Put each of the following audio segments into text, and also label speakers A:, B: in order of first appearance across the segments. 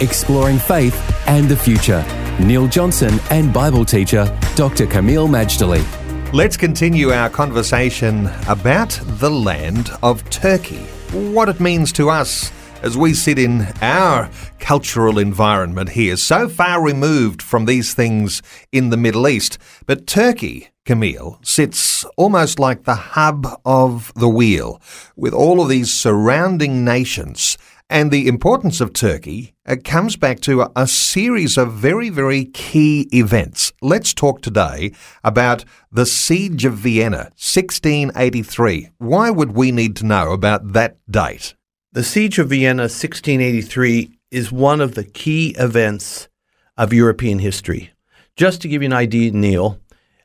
A: Exploring faith and the future. Neil Johnson and Bible teacher Dr. Kameel Majdali.
B: Let's continue our conversation about the land of Turkey, what it means to us as we sit in our cultural environment here, so far removed from these things in the Middle East. But Turkey, Kameel, sits almost like the hub of the wheel, with all of these surrounding nations and the importance of Turkey uh, comes back to a, a, series of very, very key events. Let's talk today about the Siege of Vienna, 1683. Why would we need to know about that date?
C: The Siege of Vienna, 1683, is one of the key events of European history. Just to give you an idea, Neil,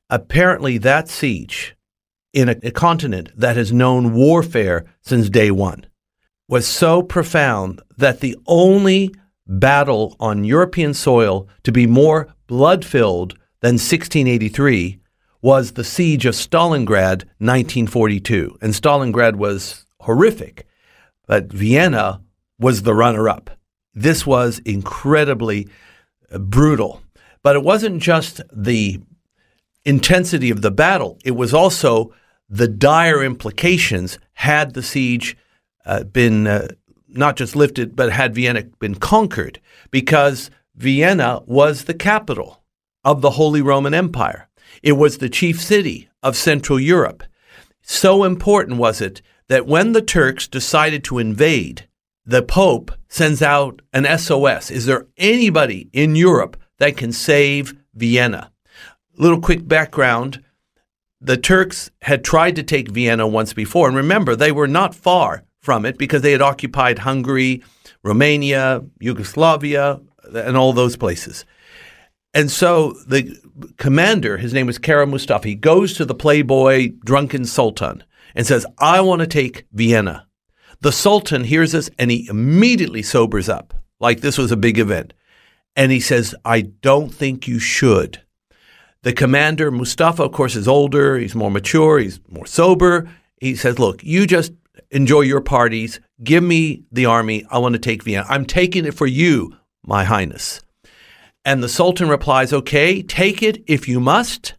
C: apparently that siege in a, a continent that has known warfare since day one was so profound that the only battle on European soil to be more blood filled than 1683 was the siege of Stalingrad 1942. And Stalingrad was horrific, but Vienna was the runner up. This was incredibly uh, brutal. But it wasn't just the intensity of the battle, it was also the dire implications had the siege uh, been uh, not just lifted, but had Vienna been conquered, because Vienna was the capital of the Holy Roman Empire. It was the chief city of Central Europe. So important was it that when the Turks decided to invade, the Pope sends out an SOS. Is there anybody in Europe that can save Vienna? Little quick background the Turks had tried to take Vienna once before. And remember, they were not far from it because they had occupied Hungary, Romania, Yugoslavia, and all those places. And so the commander, his name was Kara Mustafa, he goes to the playboy drunken sultan and says, I want to take Vienna. The sultan hears this and he immediately sobers up, like this was a big event. And he says, I don't think you should. The commander, Mustafa, of course, is older, he's more mature, he's more sober. He says, Look, you just enjoy your parties. Give me the army. I want to take Vienna. I'm taking it for you, my highness. And the Sultan replies, Okay, take it if you must.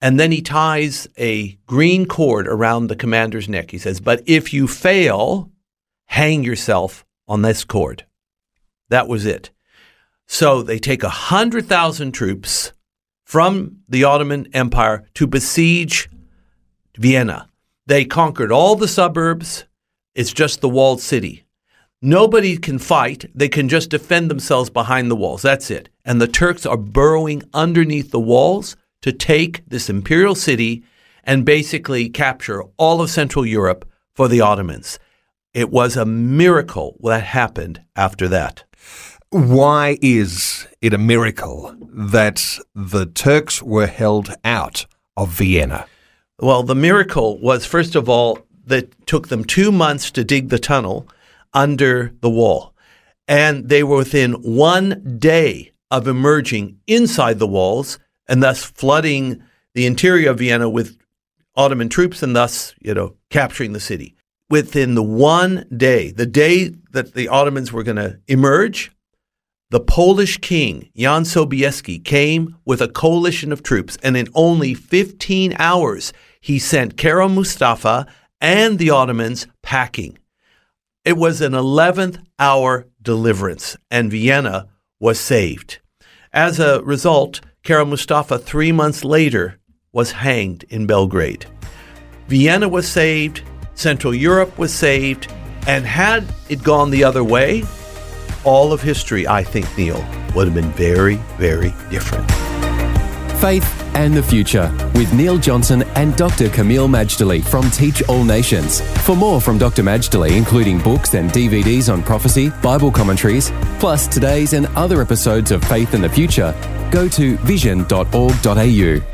C: And then he ties a green cord around the commander's neck. He says, But if you fail, hang yourself on this cord. That was it. So they take a 100,000 troops from the Ottoman Empire to besiege Vienna. They conquered all the suburbs. It's just the walled city. Nobody can fight. They can just defend themselves behind the walls. That's it. And the Turks are burrowing underneath the walls to take this imperial city and basically capture all of Central Europe for the Ottomans. It was a miracle that happened after that.
B: Why is it a miracle that the Turks were held out of Vienna?
C: Well, the miracle was, first of all, that took them two months to dig the tunnel under the wall. And they were within one day of emerging inside the walls and thus flooding the interior of Vienna with Ottoman troops and thus, you know, capturing the city. Within the one day, the day that the Ottomans were going to emerge, the Polish king, Jan Sobieski, came with a coalition of troops, and in only 15 hours, he sent Kara Mustafa and the Ottomans packing. It was an 11th hour deliverance, and Vienna was saved. As a result, Kara Mustafa, three months later, was hanged in Belgrade. Vienna was saved, Central Europe was saved, and had it gone the other way, all of history, I think, Neil, would have been very, very different.
A: Faith and the Future with Neil Johnson and Dr. Kameel Majdali from Teach All Nations. For more from Dr. Majdali, including books and DVDs on prophecy, Bible commentaries, plus today's and other episodes of Faith and the Future, go to vision.org.au.